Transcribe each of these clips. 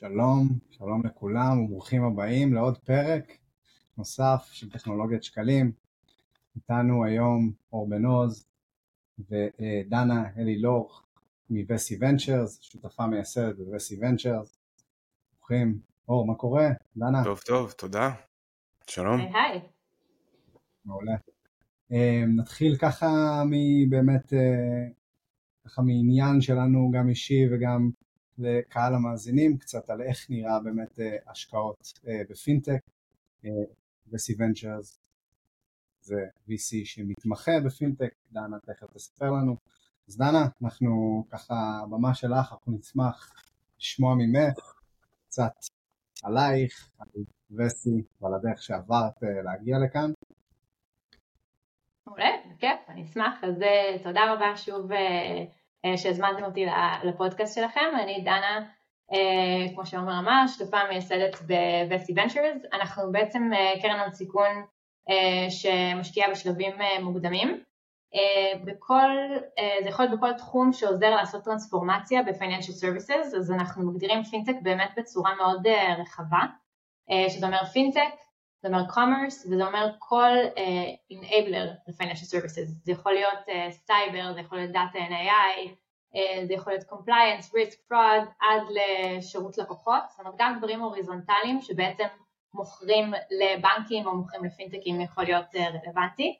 שלום, שלום לכולם וברוכים הבאים לעוד פרק נוסף של טכנולוגיית שקלים. איתנו היום אור בן עוז ודנה אלי לור מווסי ונצ'רס, שותפה מייסדת בווסי ונצ'רס. ברוכים. אור, מה קורה? דנה? טוב, טוב, תודה. שלום. היי. מעולה. אה, נתחיל ככה מבאמת, אה, ככה מעניין שלנו גם אישי וגם לקהל המאזינים קצת על איך נראה באמת אה, השקעות אה, בפינטק. וסי אה, ונצ'רס זה VC שמתמחה בפינטק, דנה תכף תספר לנו. אז דנה, אנחנו ככה, במה שלך, אנחנו נשמח לשמוע ממך קצת עלייך, על וסי ועל הדרך שעברת להגיע לכאן. מעולה, בכיף, אני אשמח. אז תודה רבה שוב שהזמנתם אותי לפודקאסט שלכם, אני דנה, אה, כמו שאומר אמר, שותפה מייסדת ב-Vesty Ventures, אנחנו בעצם אה, קרן הון סיכון שמשקיעה בשלבים מוקדמים, בכל, זה יכול להיות בכל תחום שעוזר לעשות טרנספורמציה ב-Financial Services, אז אנחנו מגדירים פינטק באמת בצורה מאוד רחבה, שזה אומר פינטק, זה אומר commerce וזה אומר כל אה, enabler ל-financial services, זה יכול להיות סייבר, אה, זה יכול להיות data and AI, אה, זה יכול להיות compliance, risk, fraud, עד לשירות לקוחות, זאת אומרת גם דברים הוריזונטליים שבעצם מוכרים לבנקים או מוכרים לפינטקים יכול להיות אה, רלוונטי.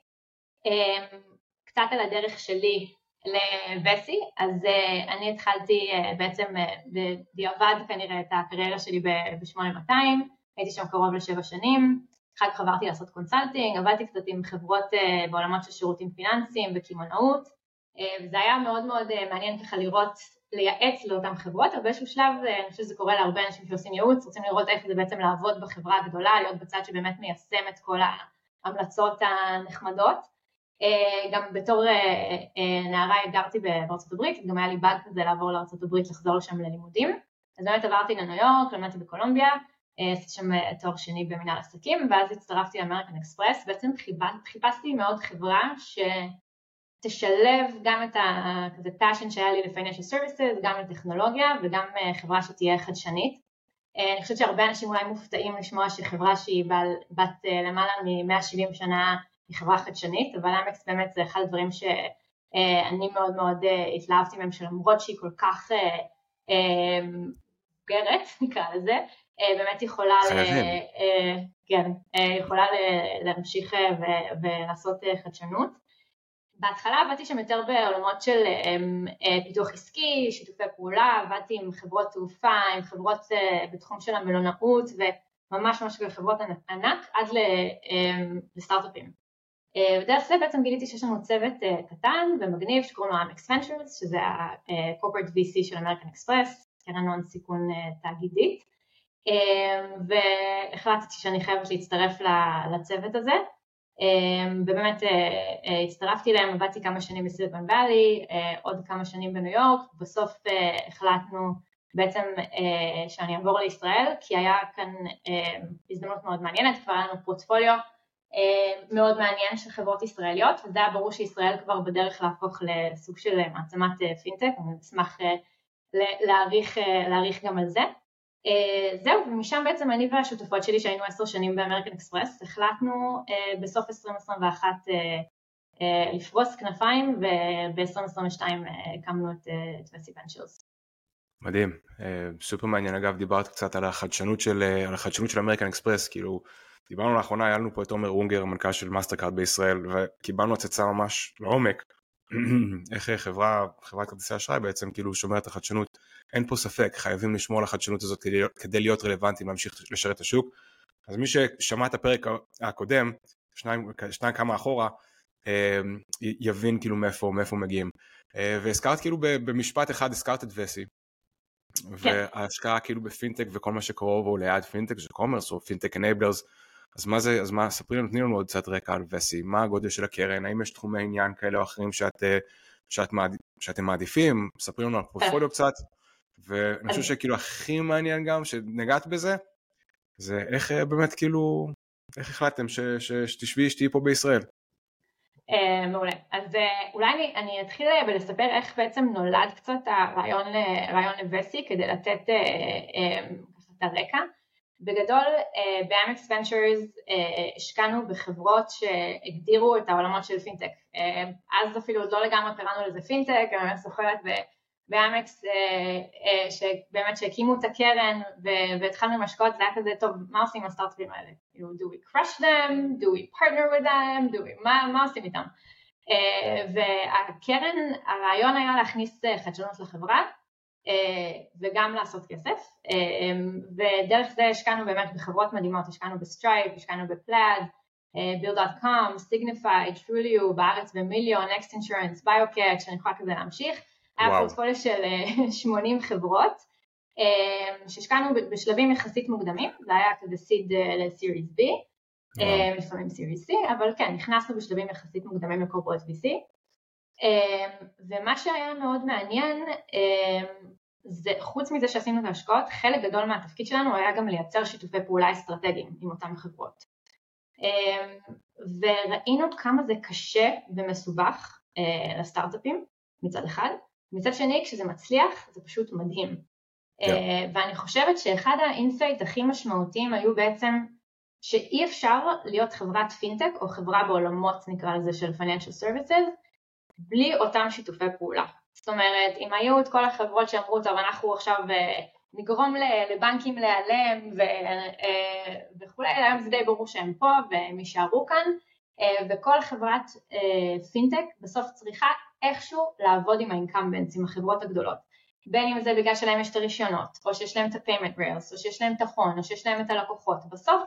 אמ, קצת על הדרך שלי ל Vesey, אז אה, אני התחלתי אה, בעצם אה, בדיעבד כנראה את הקריירה שלי ב-8200, הייתי שם קרוב לשבע שנים, אחר כך עברתי לעשות consulting, עבדתי קצת עם חברות אה, בעולמות של שירותים פיננסיים וקמעונאות, uh, וזה היה מאוד מאוד אה, מעניין ככה לראות, לייעץ לאותן חברות, אבל באיזשהו שלב, אני חושבת שזה קורה להרבה אנשים שעושים ייעוץ, רוצים לראות איך זה בעצם לעבוד בחברה הגדולה, להיות בצד שבאמת מיישם את כל ההמלצות הנחמדות. גם בתור נערה גרתי בארצות הברית, גם היה לי באג כזה לעבור לארצות הברית, לחזור לשם ללימודים, אז באמת עברתי לניו יורק, למדתי בקולומביה, אה, עשיתי שם אה, תואר שני במנהל עסקים ואז הצטרפתי לאמריקן אקספרס, בעצם חיפשתי מאוד חברה שתשלב גם את הכזה passion שהיה לי ל-financial services, גם לטכנולוגיה וגם אה, חברה שתהיה חדשנית. אני חושבת שהרבה אנשים אולי מופתעים לשמוע שחברה שהיא בת למעלה מ-170 שנה היא חברה חדשנית, אבל אמקס באמת זה אחד הדברים שאני מאוד מאוד התלהבתי מהם, שלמרות שהיא כל כך בוגרת, נקרא לזה, אה, באמת יכולה, ל, אה, כן, אה, יכולה להמשיך ולעשות חדשנות. בהתחלה עבדתי שם יותר בעולמות של פיתוח עסקי, שיתופי פעולה, עבדתי עם חברות תעופה, עם חברות בתחום של המלונאות וממש ממש חברות ענק עד לסטארט-אפים. ודרך זה בעצם גיליתי שיש לנו צוות קטן ומגניב שקוראים לו אמקס Ventures, שזה ה-corporate VC של אמריקן אקספרס, קרן הון סיכון תאגידית. אמ, והחלטתי שאני חייבת להצטרף לצוות הזה אמ, ובאמת אה, אה, הצטרפתי אליהם, עבדתי כמה שנים בסיליקון וואלי, אה, עוד כמה שנים בניו יורק, בסוף החלטנו בעצם שאני אעבור לישראל כי היה כאן הזדמנות מאוד מעניינת, כבר היה לנו פורטפוליו מאוד מעניין של חברות ישראליות וזה היה ברור שישראל כבר בדרך להפוך לסוג של מעצמת פינטק, אני אשמח להאריך גם על זה. אה, זהו, ומשם בעצם אני והשותפות שלי שהיינו עשר שנים ב American Express, החלטנו אה, בסוף 2021 uh, uh, לפרוס כנפיים וב-2022 הקמנו את Vesey Ventures. מדהים, אה, סופר מעניין. אגב, דיברת קצת על החדשנות של, אה, על החדשנות של American Express, כאילו דיברנו לאחרונה, היה לנו פה את עומר אונגר, מנכ"ל של Mastercard בישראל, וקיבלנו הצצה ממש לעומק איך חברה, חברת כרטיסי אשראי בעצם כאילו שומרת החדשנות, אין פה ספק, חייבים לשמור על החדשנות הזאת כדי, כדי להיות רלוונטיים להמשיך לשרת את השוק. אז מי ששמע את הפרק הקודם, שניים, שניים כמה אחורה, אמ, יבין כאילו מאיפה, מאיפה מגיעים. אה, והזכרת כאילו במשפט אחד, הזכרת את Vesey. כן. וההשקעה כאילו בפינטק וכל מה שקרוב או ליד פינטק, זה commerce או fintech enablers, אז מה זה, אז מה, ספרי לנו, תני לנו עוד קצת רקע על Vesey, מה הגודל של הקרן, האם יש תחומי עניין כאלה או אחרים שאת, אה, שאת מעד, שאתם מעדיפים, ספרי לנו על פורטפוליו קצת, ואני חושב שכאילו הכי מעניין גם, שנגעת בזה, זה איך אה, באמת כאילו, איך החלטתם שתשבי, שתהיי פה בישראל? מעולה. אז אולי אני, אני אתחיל בלספר איך בעצם נולד קצת הרעיון, הרעיון לווסי כדי לתת את הרקע. בגדול uh, באמקס ונצ'רס uh, השקענו בחברות שהגדירו את העולמות של פינטק. Uh, אז אפילו עוד לא לגמרי קראנו לזה פינטק, אני זוכרת uh, שבאמת שהקימו את הקרן והתחלנו עם השקעות, זה היה כזה טוב, מה עושים עם הסטארט-אפים האלה? do we crush them? do we partner with them? do we, מה, מה עושים איתם? והקרן, הרעיון היה להכניס חדשנות לחברה וגם לעשות כסף. אה, ודרך זה השקענו באמת בחברות מדהימות, השקענו ב Stripe, השקענו ב Plaid, Bill.com, Signifyd, Trulioo, בארץ ב Melio, Next Insurance, BioCatch, שאני יכולה כזה להמשיך, היה פורטפוליו של 80 חברות אמ, שהשקענו בשלבים יחסית מוקדמים, זה היה כזה סיד אה, לסיריס B, אמ, לפעמים סיריס C, אבל כן, נכנסנו בשלבים יחסית מוקדמים לקורפורט VC, אמ, ומה שהיה מאוד מעניין, זה חוץ מזה שעשינו את ההשקעות, חלק גדול מהתפקיד שלנו היה גם לייצר שיתופי פעולה אסטרטגיים עם אותן חברות. וראינו כמה זה קשה ומסובך אה, לסטארט-אפים מצד אחד, מצד שני כשזה מצליח זה פשוט מדהים. Yeah. אה, ואני חושבת שאחד ה insights הכי משמעותיים היו בעצם שאי אפשר להיות חברת פינטק או חברה בעולמות נקרא לזה של financial services בלי אותם שיתופי פעולה. זאת אומרת, אם היו את כל החברות שאמרו, טוב, אנחנו עכשיו אה, נגרום לבנקים להיעלם אה, וכולי, היום זה די ברור שהם פה והם יישארו כאן, וכל חברת פינטק בסוף צריכה איכשהו לעבוד עם ה incumbents, עם החברות הגדולות. בין אם זה בגלל שלהם יש את הרישיונות, או שיש להם את ה-payment rails, או שיש להם את ההון, או שיש להם את הלקוחות, בסוף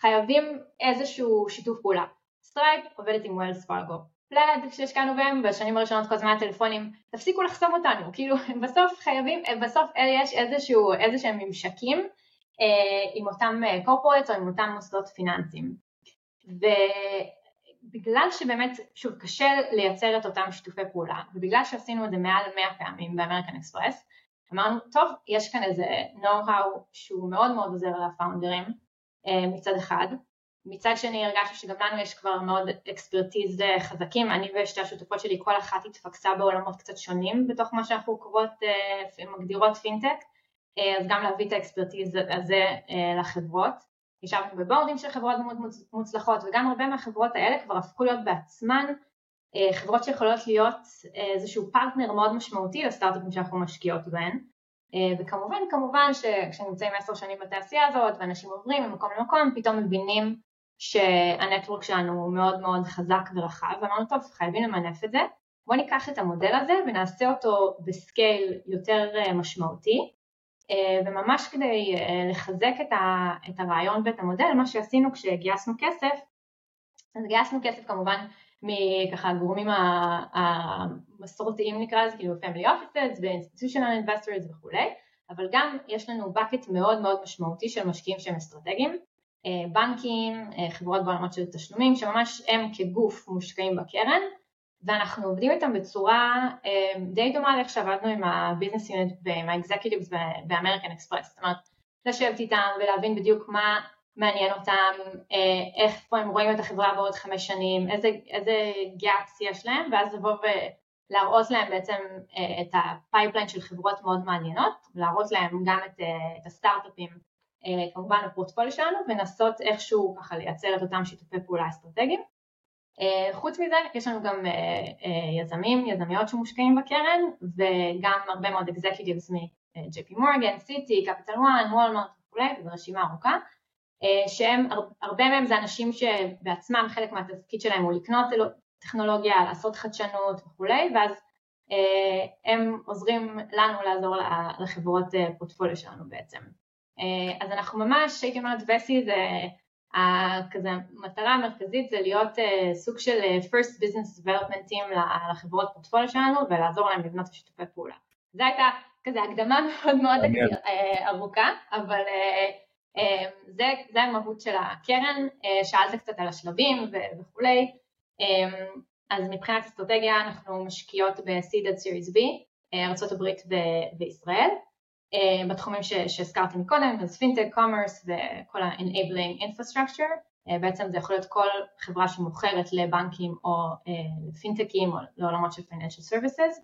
חייבים איזשהו שיתוף פעולה. Stripe עובדת עם Wells Fargo. Plaid שהשקענו בהם בשנים הראשונות כל הזמן הטלפונים, תפסיקו לחסום אותנו, כאילו בסוף חייבים, בסוף יש איזשהו, איזשהם ממשקים אה, עם אותם corporates אה, או עם אותם מוסדות פיננסיים. בגלל שבאמת, שוב, קשה לייצר את אותם שיתופי פעולה, ובגלל שעשינו את זה מעל 100 פעמים ב American Express, אמרנו, טוב, יש כאן איזה know-how שהוא מאוד מאוד עוזר לפאונדרים אה, מצד אחד, מצד שני הרגשנו שגם לנו יש כבר מאוד expertise אה, חזקים, אני ושתי השותפות שלי, כל אחת התפקסה בעולמות קצת שונים בתוך מה שאנחנו קוראות, אה, מגדירות פינטק, אז גם להביא את ה expertise הזה לחברות. ישבנו בבורדים של חברות מאוד מוצלחות וגם הרבה מהחברות האלה כבר הפכו להיות בעצמן אה, חברות שיכולות להיות אה, איזשהו פרטנר מאוד משמעותי לסטארט-אפים שאנחנו משקיעות בהן. אה, וכמובן כמובן שכשנמצאים עשר שנים בתעשייה הזאת ואנשים עוברים ממקום למקום פתאום מבינים שה network שלנו הוא מאוד מאוד חזק ורחב ואמרנו טוב חייבים למנף את זה. בואו ניקח את המודל הזה ונעשה אותו ב scale יותר משמעותי. אה, וממש כדי אה, לחזק את הרעיון ואת המודל, מה שעשינו כשגייסנו כסף, אז גייסנו כסף כמובן מככה הגורמים המסורתיים נקרא לזה, כאילו family offices ו-institutional investors וכולי, אבל גם יש לנו bucket מאוד מאוד משמעותי של משקיעים שהם אסטרטגיים, אה, בנקים, חברות בעולמות של תשלומים, שממש הם כגוף מושקעים בקרן, ואנחנו עובדים איתם בצורה אה, די דומה לאיך שעבדנו עם הביזנס יונט ועם האקזקיוטיבס באמריקן אקספרס, זאת אומרת לשבת איתם ולהבין בדיוק מה מעניין אותם, אה, איפה הם רואים את החברה בעוד חמש שנים, איזה, איזה gaps יש להם, ואז לבוא ולהראות להם בעצם אה, את ה pipeline של חברות מאוד מעניינות, להראות להם גם את, את הסטארט-אפים כמובן בפורטפוליו שלנו, ולנסות איכשהו ככה לייצר את אותם שיתופי פעולה אסטרטגיים. אה, חוץ מזה יש לנו גם אה, אה, יזמים, יזמיות שמושקעים בקרן וגם הרבה מאוד executives מ-JP מורגן, סיטי, קפיטל וואן, וולמרט וכולי, וזו רשימה ארוכה, שהם, הרבה מהם זה אנשים שבעצמם חלק מהתפקיד שלהם הוא לקנות טכנולוגיה, לעשות חדשנות וכולי, ואז הם עוזרים לנו לעזור לחברות פורטפוליו שלנו בעצם. אז אנחנו ממש, הייתי אומרת וסי זה כזה המטרה המרכזית זה להיות uh, סוג של uh, first business development team לחברות פורטפוליו שלנו ולעזור להם לבנות שיתופי פעולה. זו הייתה כזה הקדמה מאוד מאוד ארוכה, אבל זה, זה המהות של הקרן, שאלת קצת על השלבים וכולי, אז מבחינת אסטרטגיה אנחנו משקיעות ב-Seed at Series B, ארה"ב וישראל. אה, בתחומים שהזכרתי מקודם, אז פינטק, קומרס וכל ה-enabling infrastructure, בעצם זה יכול להיות כל חברה שמוכרת לבנקים או לפינטקים או לעולמות של financial services.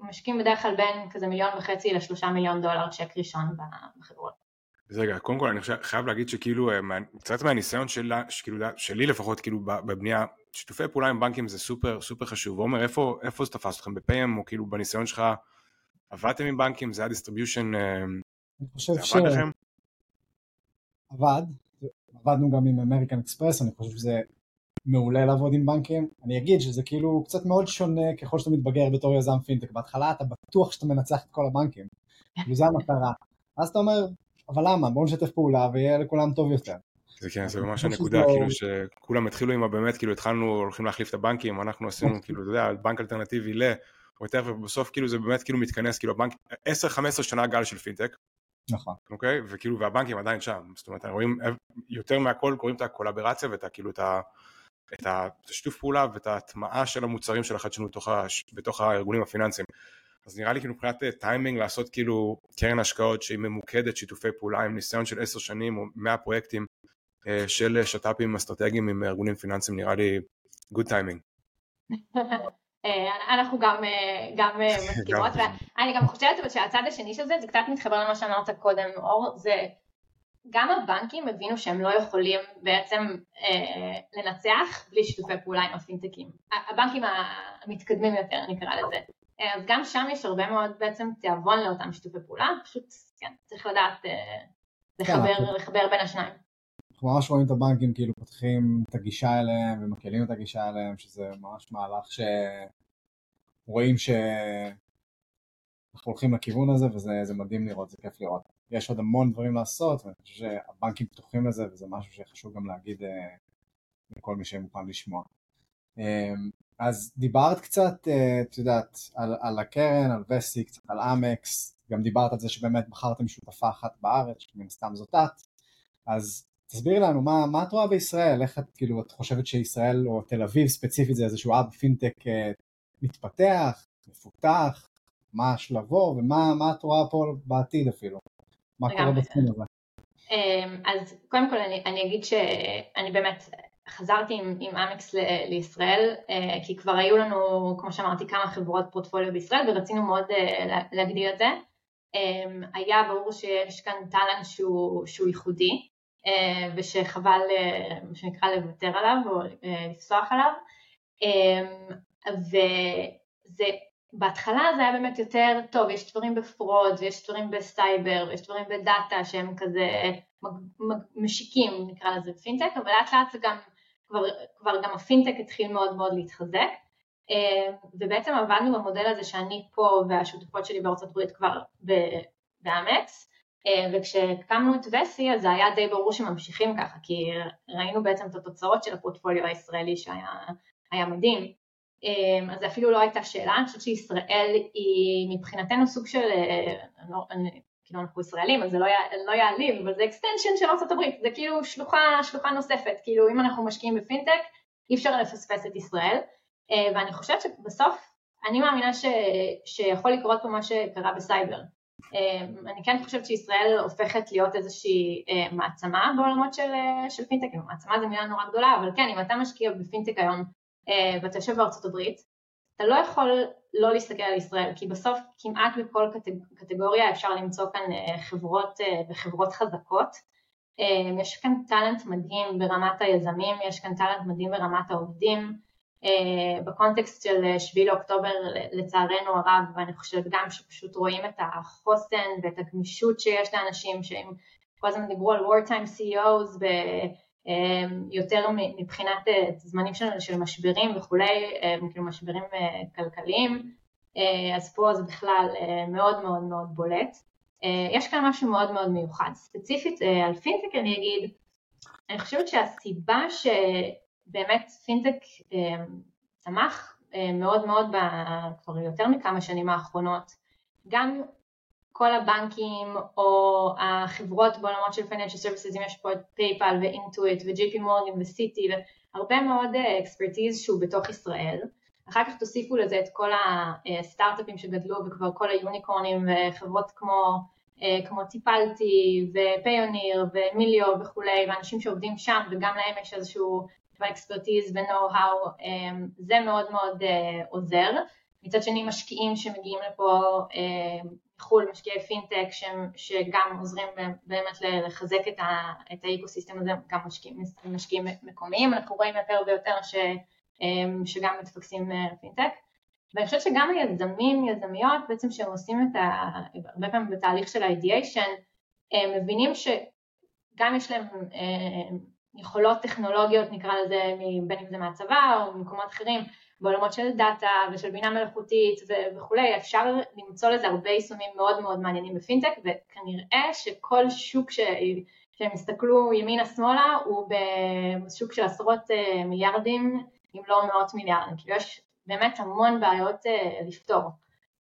משקיעים בדרך כלל בין כזה מיליון וחצי לשלושה מיליון דולר צ'ק ראשון בחברות. אז רגע, קודם כל אני חייב להגיד שכאילו קצת מהניסיון שלה, שכאילו, שלי לפחות כאילו בבנייה, שיתופי פעולה עם בנקים זה סופר סופר חשוב. עומר, איפה, איפה זה תפס אתכם? ב PayEm או כאילו בניסיון שלך עבדתם עם בנקים? זה היה distribution? אני חושב ש... עבד, עבדנו גם עם אמריקן אקספרס, אני חושב שזה מעולה לעבוד עם בנקים. אני אגיד שזה כאילו קצת מאוד שונה ככל שאתה מתבגר בתור יזם פינטק. בהתחלה אתה בטוח שאתה מנצח את כל הבנקים, וזה המטרה. אז אתה אומר, אבל למה? בואו נשתף פעולה ויהיה לכולם טוב יותר. זה כן, זה ממש הנקודה, כאילו שכולם התחילו עם הבאמת, כאילו התחלנו, הולכים להחליף את הבנקים, אנחנו עשינו, כאילו, אתה יודע, בנק אלטרנטיבי ל... ובסוף כאילו זה באמת כאילו מתכנס, כאילו הבנק, 10-15 שנה גל של פינטק, נכון. אוקיי? וכאילו, והבנקים עדיין שם. זאת אומרת, רואים יותר מהכל, קוראים את הקולברציה ואת כאילו את ה... את השיתוף פעולה ואת ההטמעה של המוצרים של החדשנות בתוך, הש... בתוך הארגונים הפיננסיים. אז נראה לי כאילו מבחינת טיימינג לעשות כאילו קרן השקעות שהיא ממוקדת שיתופי פעולה עם ניסיון של עשר שנים או מאה פרויקטים אה, של שת"פים אסטרטגיים עם ארגונים פיננסיים נראה לי good timing. אה, אנחנו גם, אה, גם אה, מסכימות, ואני גם חושבת שהצד השני של זה, זה קצת מתחבר למה שאמרת קודם, אור, זה גם הבנקים הבינו שהם לא יכולים בעצם אה, לנצח בלי שיתופי פעולה עם הפינטקים. הבנקים המתקדמים יותר נקרא לזה. אז גם שם יש הרבה מאוד בעצם תיאבון לאותם שיתופי פעולה, פשוט כן, צריך לדעת אה, לחבר, כן, לחבר בין השניים. אנחנו ממש רואים את הבנקים כאילו פותחים את הגישה אליהם ומקלים את הגישה אליהם, שזה ממש מהלך שרואים שאנחנו הולכים לכיוון הזה וזה מדהים לראות, זה כיף לראות. יש עוד המון דברים לעשות ואני חושב שהבנקים פתוחים לזה וזה משהו שחשוב גם להגיד אה, לכל מי שמוכן לשמוע. אה, אז דיברת קצת, אה, את יודעת, על, על הקרן, על וסי, קצת על אמקס, גם דיברת על זה שבאמת בחרתם שותפה אחת בארץ, שמן הסתם זאת את, אז תסבירי לנו מה, מה את רואה בישראל, איך את כאילו, את חושבת שישראל או תל אביב ספציפית זה איזשהו אב פינטק מתפתח, מפותח, מה שלבו ומה את רואה פה בעתיד אפילו, מה קורה בתחום הזה. אמ, אז קודם כל אני, אני אגיד שאני באמת חזרתי עם, עם אמקס ל- לישראל אה, כי כבר היו לנו כמו שאמרתי כמה חברות פורטפוליו בישראל ורצינו מאוד אה, להגדיר את זה. אמ, היה ברור שיש כאן talent שהוא, שהוא ייחודי. אה, ושחבל מה שנקרא לוותר עליו או לפסוח עליו. אמ, וזה בהתחלה זה היה באמת יותר טוב, יש דברים ב fraud ויש דברים בסייבר ויש דברים בדאטה שהם כזה משיקים נקרא לזה פינטק, אבל לאט לאט זה גם, כבר, כבר גם הפינטק התחיל מאוד מאוד להתחזק. אה, ובעצם עבדנו במודל הזה שאני פה והשותפות שלי בארצות הברית כבר אה, וכשהקמנו את וסי אז זה היה די ברור שממשיכים ככה כי ראינו בעצם את התוצאות של הפורטפוליו הישראלי שהיה מדהים. אמ, אז זה אפילו לא הייתה שאלה, אני חושבת שישראל היא מבחינתנו סוג של, אה, לא, כאילו אנחנו ישראלים אז זה לא, לא יעליב, אבל זה extension של ארה"ב, זה כאילו שלוחה, שלוחה נוספת, כאילו אם אנחנו משקיעים בפינטק אי אפשר לפספס את ישראל, אה, ואני חושבת שבסוף אני מאמינה ש, שיכול לקרות פה מה שקרה בסייבר. אמ, אני כן חושבת שישראל הופכת להיות איזושהי אה, מעצמה בעולמות של, של פינטק, מעצמה זו מילה נורא גדולה, אבל כן, אם אתה משקיע בפינטק היום אה, ואתה יושב בארצות הברית, אתה לא יכול לא להסתכל על ישראל, כי בסוף כמעט בכל קטגוריה אפשר למצוא כאן אה, חברות אה, וחברות חזקות. יש כאן טאלנט מדהים ברמת היזמים, יש כאן טאלנט מדהים ברמת העובדים. בקונטקסט של 7 לאוקטובר לצערנו הרב, ואני חושבת גם שפשוט רואים את החוסן ואת הגמישות שיש לאנשים שהם כל הזמן דיברו על wartime CEOs אמ, יותר מבחינת אה, זמנים של, של משברים וכולי, כאילו משברים אה, כלכליים, אה, אז פה זה בכלל מאוד מאוד מאוד בולט. יש כאן משהו מאוד מאוד מיוחד. ספציפית על פינטק אני אגיד, אני חושבת שהסיבה שבאמת פינטק צמח מאוד מאוד כבר יותר מכמה שנים האחרונות, גם כל הבנקים או החברות בעולמות של financial services, אם יש פה את פייפל ואינטואיט וג'י.פי מורגן וסיטי והרבה מאוד אקספרטיז שהוא בתוך ישראל. אחר כך תוסיפו לזה את כל הסטארט-אפים שגדלו וכבר כל היוניקורנים וחברות כמו כמו טיפלתי ופיוניר ומיליו וכולי, ואנשים שעובדים שם וגם להם יש איזשהו אקספרטיז ו-know-how, זה מאוד מאוד עוזר. מצד שני משקיעים שמגיעים לפה מחו"ל, משקיעי פינטק שגם עוזרים באמת לחזק את, האקוסיסטם הזה, גם משקיעים, משקיעים מקומיים, אנחנו רואים יותר ויותר ש, שגם מתפקסים פינטק. ואני חושבת שגם היזמים, יזמיות, בעצם שהם עושים את ה... הרבה פעמים בתהליך של ה-ideation, הם מבינים שגם יש להם יכולות טכנולוגיות, נקרא לזה, בין אם זה מהצבא או ממקומות אחרים, בעולמות של דאטה ושל בינה מלאכותית וכולי, אפשר למצוא לזה הרבה יישומים מאוד מאוד מעניינים בפינטק, וכנראה שכל שוק ש... שהם יסתכלו ימינה-שמאלה הוא בשוק של עשרות מיליארדים, אם לא מאות מיליארדים, כאילו יש באמת המון בעיות אה, לפתור.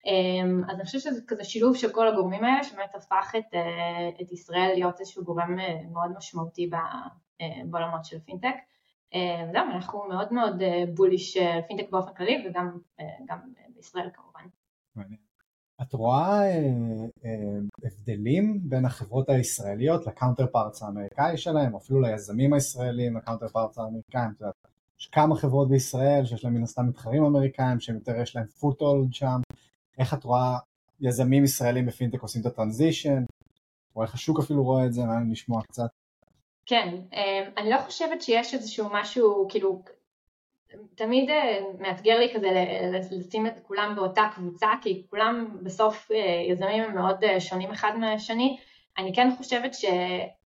אמ, אז אני חושבת שזה כזה שילוב של כל הגורמים האלה שבאמת הפך את, אה, את ישראל להיות איזשהו גורם אה, מאוד משמעותי בעולמות של פינטק. זהו, אנחנו מאוד מאוד בוליש פינטק באופן כללי וגם בישראל כמובן. את רואה הבדלים בין החברות הישראליות ל counterparts האמריקאי שלהם, אפילו ליזמים הישראלים, ל counterparts האמריקאים, יש כמה חברות בישראל שיש להם מן הסתם מתחרים אמריקאים שהם יותר יש להם foothold שם, איך את רואה יזמים ישראלים בפינטק עושים את ה transition, או איך השוק אפילו רואה את זה, מעניין לשמוע קצת. כן, אמ, אני לא חושבת שיש איזשהו משהו, כאילו, תמיד אה, מאתגר לי כזה לשים את כולם באותה קבוצה, כי כולם בסוף אה, יזמים הם מאוד אה, שונים אחד מהשני. אני כן חושבת ש...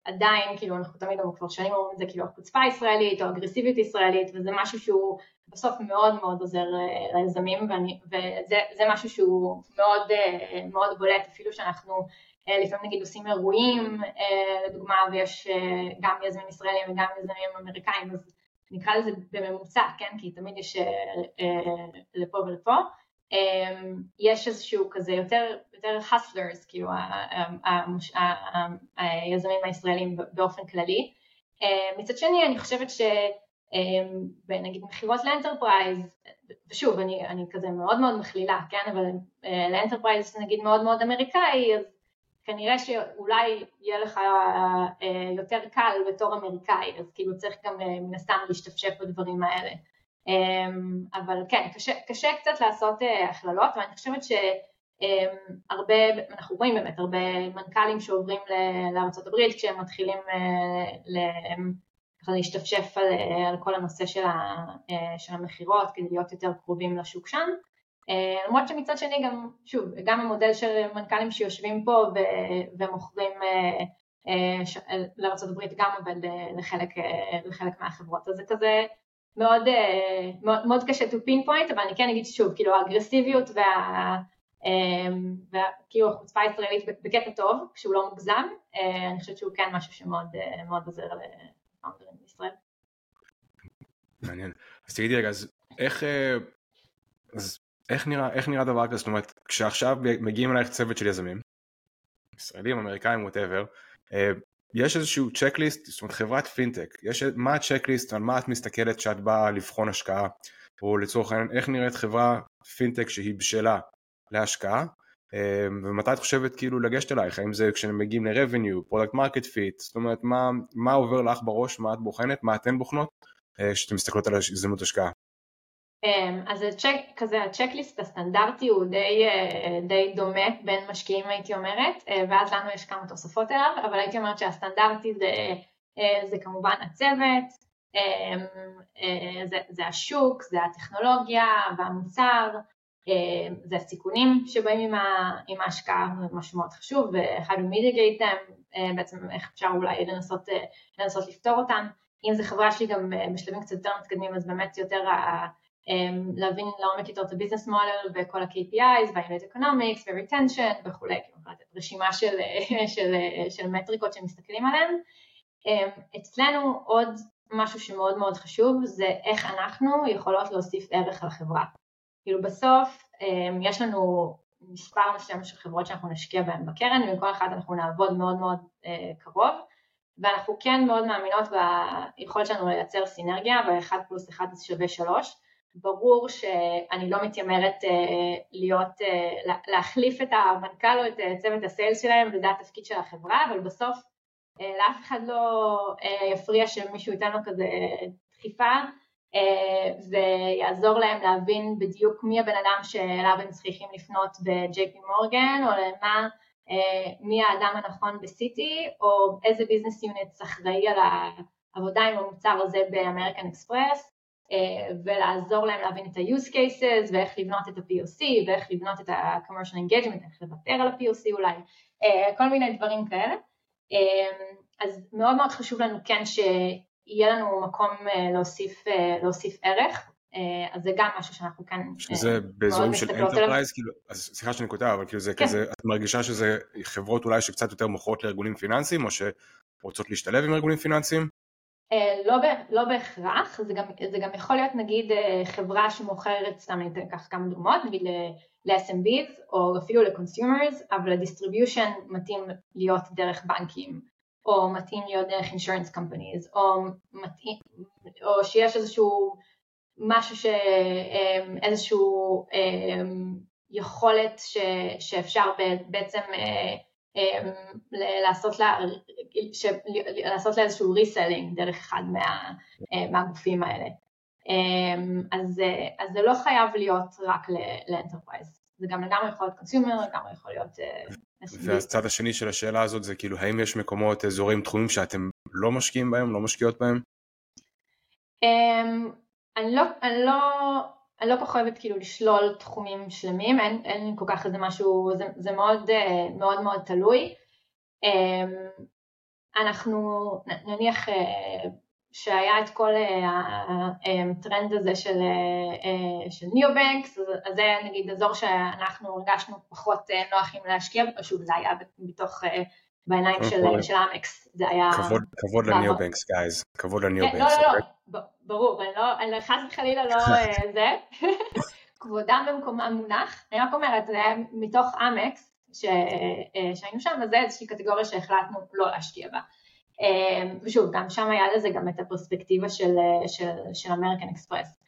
עדיין, כאילו אנחנו תמיד כבר שנים אומרים את זה, כאילו החוצפה הישראלית או אגרסיביות ישראלית וזה משהו שהוא בסוף מאוד מאוד עוזר ליזמים ואני, וזה משהו שהוא מאוד, מאוד בולט אפילו שאנחנו לפעמים נגיד עושים אירועים לדוגמה ויש גם יזמים ישראלים וגם יזמים אמריקאים אז נקרא לזה בממוצע, כן, כי תמיד יש לפה ולפה. יש איזשהו כזה יותר, יותר hustlers, כאילו היזמים הישראלים באופן כללי. מצד שני אני חושבת שנגיד אמ, מכירות ל enterprise, ושוב אני, אני כזה מאוד מאוד מכלילה, כן, אבל אה, ל enterprise נגיד מאוד מאוד אמריקאי, אז כנראה שאולי יהיה לך אה, יותר קל בתור אמריקאי, אז כאילו צריך גם אה, מן הסתם להשתפשף בדברים האלה. אמ, אבל כן, קשה, קשה קצת לעשות אה, הכללות, ואני חושבת שהרבה, אנחנו רואים באמת הרבה מנכ"לים שעוברים לארה"ב כשהם מתחילים אה, להשתפשף על, על כל הנושא של, אה, של המכירות כדי להיות יותר קרובים לשוק שם. למרות שמצד שני גם, שוב, גם המודל של מנכ"לים שיושבים פה ומוכרים לארה"ב גם עובד לחלק, לחלק מהחברות, אז זה כזה מאוד, אה, מאוד, מאוד קשה to pinpoint, אבל אני כן אגיד שוב, כאילו האגרסיביות וה... וכאילו החוצפה הישראלית בקטע טוב, כשהוא לא מוגזם, אה, אני חושבת שהוא כן משהו שמאוד אה, עוזר לפאונדרים בישראל. מעניין. אז תגידי רגע, אז איך, אז איך נראה, איך נראה דבר כזה? זאת אומרת, כשעכשיו מגיעים אלייך צוות של יזמים, ישראלים, אמריקאים, ווטאבר, יש איזשהו צ'קליסט, זאת אומרת חברת פינטק, יש, מה הצ'קליסט, על מה את מסתכלת כשאת באה לבחון השקעה, או לצורך העניין איך נראית חברה פינטק שהיא בשלה להשקעה, אמ, ומתי את חושבת כאילו לגשת אלייך, האם זה כשהם מגיעים ל-revenue, product market fit, זאת אומרת מה, מה עובר לך בראש, מה את בוחנת, מה אתן בוחנות, אה, כשאתן מסתכלות על הזדמנות השקעה. אמ, אז הצ'ק, כזה הצ'קליסט הסטנדרטי הוא די, אה, די דומה בין משקיעים הייתי אומרת, אה, ואז לנו יש כמה תוספות אליו, אבל הייתי אומרת שהסטנדרטי זה, אה, זה כמובן הצוות, אמ, זה, זה השוק, זה הטכנולוגיה והמוצר, זה הסיכונים שבאים עם, ההשקעה, משהו מאוד חשוב, ואחד הוא מידיגייטם, בעצם איך אפשר אולי לנסות, לנסות לפתור אותם, אם זו חברה שהיא גם בשלבים קצת יותר מתקדמים אז באמת יותר להבין לעומק יותר את הביזנס מודל וכל ה-KPIs וה-Unit Economics ו-Retention וכולי, כאילו רשימה של, של, של מטריקות שמסתכלים עליהן. אמ, אצלנו עוד משהו שמאוד מאוד חשוב זה איך אנחנו יכולות להוסיף ערך לחברה. כאילו בסוף אמ, יש לנו מספר מסוים של חברות שאנחנו נשקיע בהן בקרן ועם כל אחד אנחנו נעבוד מאוד מאוד אה, קרוב ואנחנו כן מאוד מאמינות ביכולת שלנו לייצר סינרגיה ו-1 פלוס 1 שווה 3 ברור שאני לא מתיימרת להיות, להחליף את המנכ"ל או את צוות הסיילס שלהם, וזה התפקיד של החברה, אבל בסוף לאף אחד לא יפריע שמישהו ייתן לו כזה דחיפה ויעזור להם להבין בדיוק מי הבן אדם שאליו הם צריכים לפנות ב-JP מורגן או למה מי האדם הנכון בסיטי או איזה business units אחראי על העבודה עם המוצר הזה באמריקן אקספרס ולעזור להם להבין את ה-use cases ואיך לבנות את ה-POC ואיך לבנות את ה-commercial engagement, איך לוותר על ה-POC אולי, כל מיני דברים כאלה. אז מאוד מאוד חשוב לנו כן שיהיה לנו מקום להוסיף, להוסיף ערך אה, אז זה גם משהו שאנחנו כאן אה, שזה באזורים של enterprise, כאילו, אז סליחה שאני קוטע, אבל כאילו זה כן. כזה, את מרגישה שזה חברות אולי שקצת יותר מוכרות לארגונים פיננסיים, או שרוצות להשתלב עם ארגונים פיננסיים? אה, לא, לא בהכרח, זה גם, זה גם יכול להיות נגיד חברה שמוכרת, סתם אני אתן ככה כמה דוגמאות, נגיד ל-SMBs או אפילו ל-consumers, אבל ה-distribution מתאים להיות דרך בנקים, או מתאים להיות דרך insurance companies, או, מתאים, או שיש איזשהו משהו ש... אמ, איזשהו יכולת ש... שאפשר בעצם אה, לעשות לה, ש... לעשות לה איזשהו reselling דרך אחד מה... אה, מהגופים האלה. אז, אז זה לא חייב להיות רק ל enterprise, זה גם לגמרי יכול להיות consumer, לגמרי יכול להיות... אה, והצד השני של השאלה הזאת זה כאילו האם יש מקומות, אזורים, תחומים שאתם לא משקיעים בהם, לא משקיעות בהם? אני לא, אני לא, אני לא כל כך אוהבת כאילו לשלול תחומים שלמים, אין, אין כל כך איזה משהו, זה, זה מאוד, אה, מאוד מאוד תלוי. אמ, אנחנו נניח אה, שהיה את כל אה, הטרנד הזה של, של ניאו-בנקס, אז זה נגיד אזור שאנחנו הרגשנו פחות נוחים להשקיע, פשוט זה היה בתוך בעיניים של, של Amex, זה היה... כבוד, כבוד ל-neo banks, guys, כבוד ל-neo banks. לא, לא, לא, אוקיי? ברור, אני לא, חס וחלילה לא אה, זה, כבודם במקומם מונח, אני רק אומרת, זה היה מתוך Amex אה, שהיינו שם, אז זה איזושהי קטגוריה שהחלטנו לא להשקיע בה. אה, ושוב, גם שם היה לזה גם את הפרספקטיבה של American Express.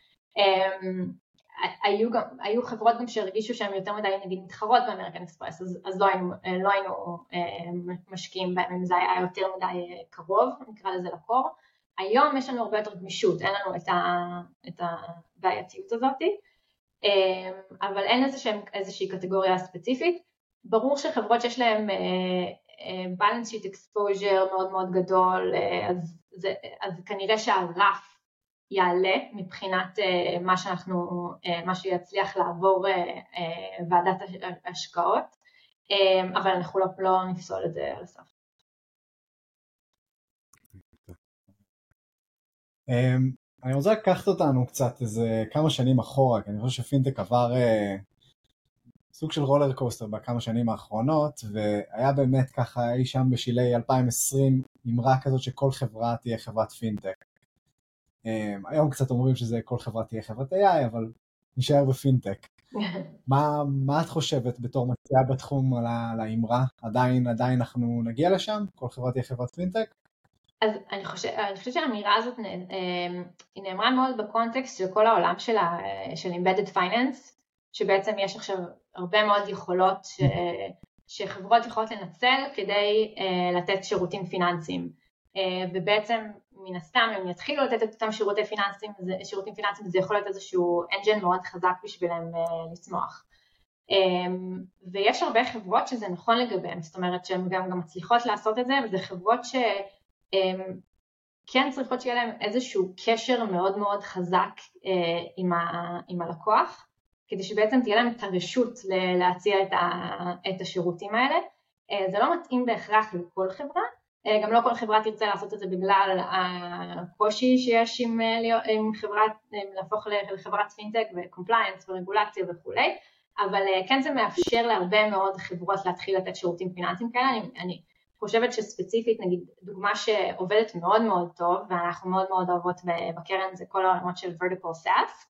היו, גם, היו חברות גם שהרגישו שהן יותר מדי נגיד מתחרות ב American Express, אז, אז לא היינו, לא היינו משקיעים בהם אם זה היה יותר מדי קרוב, נקרא לזה לקור. היום יש לנו הרבה יותר גמישות, אין לנו את, ה, את הבעייתיות הזאת, אבל אין איזושהי, איזושהי קטגוריה ספציפית. ברור שחברות שיש להן balance sheet exposure מאוד מאוד גדול, אה, אז, זה, אז כנראה שהרף יעלה מבחינת אה, מה שאנחנו, אה, מה שיצליח לעבור ועדת השקעות, אבל אנחנו לא, לא נפסול את זה על הסף. אמ, אני רוצה לקחת אותנו קצת איזה כמה שנים אחורה, כי אני חושב שפינטק עבר אה, סוג של רולר קוסטר בכמה שנים האחרונות, והיה באמת ככה אי שם בשלהי 2020 אמרה כזאת שכל חברה תהיה חברת פינטק. אמ, היום קצת אומרים שזה כל חברה תהיה חברת AI, אבל נשאר בפינטק. מה, מה את חושבת בתור מציעה בתחום על האמרה? עדיין, עדיין אנחנו נגיע לשם? כל חברה תהיה חברת פינטק? אז אני, חושב, חושבת שהאמירה הזאת אמ, היא נאמרה מאוד בקונטקסט של כל העולם של, ה, של Embedded Finance, שבעצם יש עכשיו הרבה מאוד יכולות ש, שחברות יכולות לנצל כדי uh, לתת שירותים פיננסיים. Uh, ובעצם מן הסתם אם יתחילו לתת את אותם שירותי פיננסיים, זה, שירותים פיננסיים זה יכול להיות איזשהו engine מאוד חזק בשבילם uh, לצמוח. Um, ויש הרבה חברות שזה נכון לגביהן, זאת אומרת שהן גם, גם מצליחות לעשות את זה, וזה חברות ש... כן צריכות שיהיה להם איזשהו קשר מאוד מאוד חזק אה, עם, ה, עם הלקוח, כדי שבעצם תהיה להם את הרשות להציע את, ה, את השירותים האלה. אה, זה לא מתאים בהכרח לכל חברה, אה, גם לא כל חברה תרצה לעשות את זה בגלל הקושי שיש עם, עם חברת, להפוך לחברת פינטק ו-compliance ורגולציה וכולי, אבל כן זה מאפשר להרבה מאוד חברות להתחיל לתת שירותים פיננסיים כאלה, אני, אני חושבת שספציפית, נגיד, דוגמה שעובדת מאוד מאוד טוב, ואנחנו מאוד מאוד אוהבות בקרן, זה כל העולמות של vertical SaaS.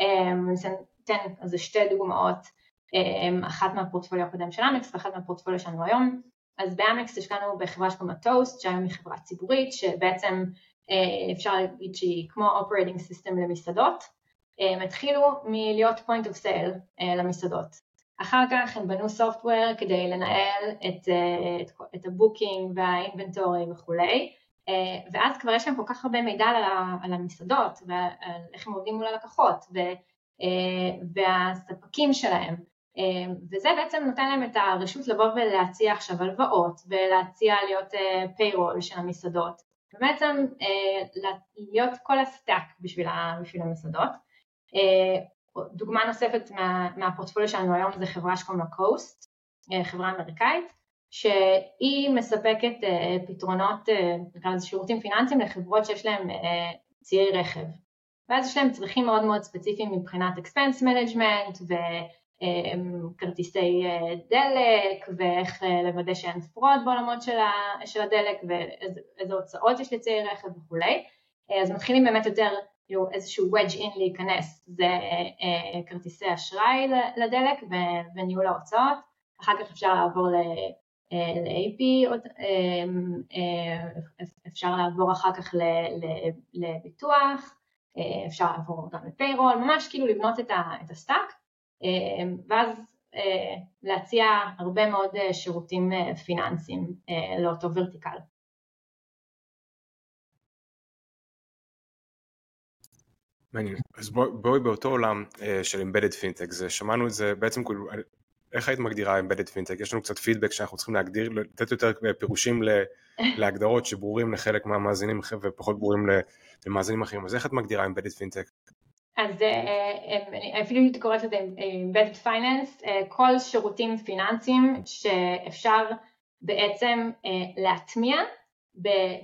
אמ, אני אתן איזה שתי דוגמאות, אמ, אחת מהפורטפוליו הקודם של Amex ואחת מהפורטפוליו שלנו היום. אז ב-Amex השקענו בחברה שקוראים לה טוסט, שהיום היא חברה ציבורית, שבעצם אה, אפשר להגיד שהיא כמו operating system למסעדות. הם התחילו מלהיות point of sale למסעדות. אחר כך הם בנו software כדי לנהל את, את, את ה-booking וה-inventory וכולי, ואז כבר יש להם כל כך הרבה מידע על המסעדות ועל איך הם עובדים מול הלקוחות והספקים שלהם, וזה בעצם נותן להם את הרשות לבוא ולהציע עכשיו הלוואות ולהציע להיות payroll של המסעדות, ובעצם להיות כל ה-stack בשביל המסעדות. דוגמה נוספת מה, מהפורטפוליו שלנו היום זה חברה שקוראים לה Coast, חברה אמריקאית, שהיא מספקת פתרונות, נקרא לזה שירותים פיננסיים לחברות שיש להן ציי רכב. ואז יש להם צרכים מאוד מאוד ספציפיים מבחינת expense management וכרטיסי דלק ואיך לוודא שאין fraud בעולמות של הדלק ואיזה הוצאות יש לציי רכב וכולי. אז מתחילים באמת יותר כאילו איזשהו wedge in להיכנס, זה אה, כרטיסי אשראי לדלק וניהול ההוצאות, אחר כך אפשר לעבור ל-AP, אה, אה, אפשר לעבור אחר כך לביטוח, אפשר לעבור גם ל-payroll, ממש כאילו לבנות את ה-stack, ואז להציע הרבה מאוד שירותים פיננסיים לאותו vertical. מעניין. אז בואי באותו עולם אה, של embedded fintech, זה שמענו את זה בעצם כאילו, איך היית מגדירה embedded fintech? יש לנו קצת פידבק שאנחנו צריכים להגדיר, לתת יותר פירושים להגדרות שברורים לחלק מהמאזינים ופחות ברורים למאזינים אחרים, אז איך את מגדירה embedded fintech? אז אה, אה, אפילו אם קוראת לזה embedded finance, כל שירותים פיננסיים שאפשר בעצם להטמיע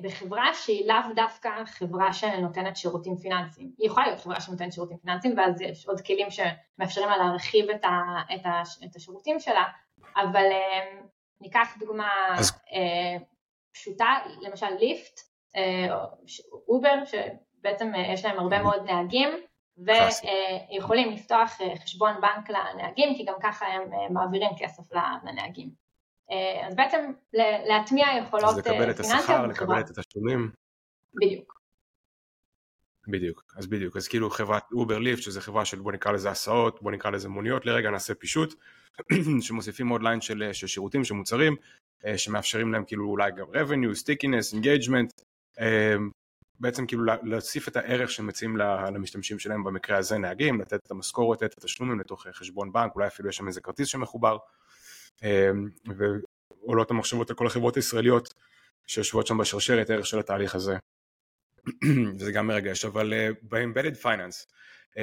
בחברה שהיא לאו דווקא חברה שנותנת שירותים פיננסיים. היא יכולה להיות חברה שנותנת שירותים פיננסיים ואז יש עוד כלים שמאפשרים לה להרחיב את, ה, את, ה, את השירותים שלה, אבל אה, ניקח דוגמה אז... אה, פשוטה, למשל Lyft, אה, Uber, שבעצם יש להם הרבה מאוד נהגים ויכולים לפתוח חשבון בנק לנהגים כי גם ככה הם מעבירים כסף לנהגים. אה, אז בעצם להטמיע יכולות פיננסיות. אז לקבל את השכר, לקבל את התשלומים. בדיוק. בדיוק, אז בדיוק, אז כאילו חברת Uber Lyft שזה חברה של בוא נקרא לזה הסעות, בוא נקרא לזה מוניות, לרגע נעשה פישוט, שמוסיפים עוד ליין של, של שירותים, של מוצרים, אה, שמאפשרים להם כאילו אולי גם revenue, stickiness, engagement, אה, בעצם כאילו להוסיף את הערך שמציעים למשתמשים שלהם במקרה הזה נהגים, לתת את המשכורת, את התשלומים לתוך חשבון בנק, אולי אפילו יש שם איזה כרטיס שמחובר, אמ, ועולות המחשבות לכל החברות הישראליות שיושבות שם בשרשרת הערך של התהליך הזה. וזה גם מרגש, אבל uh, ב-Embedded Finance um,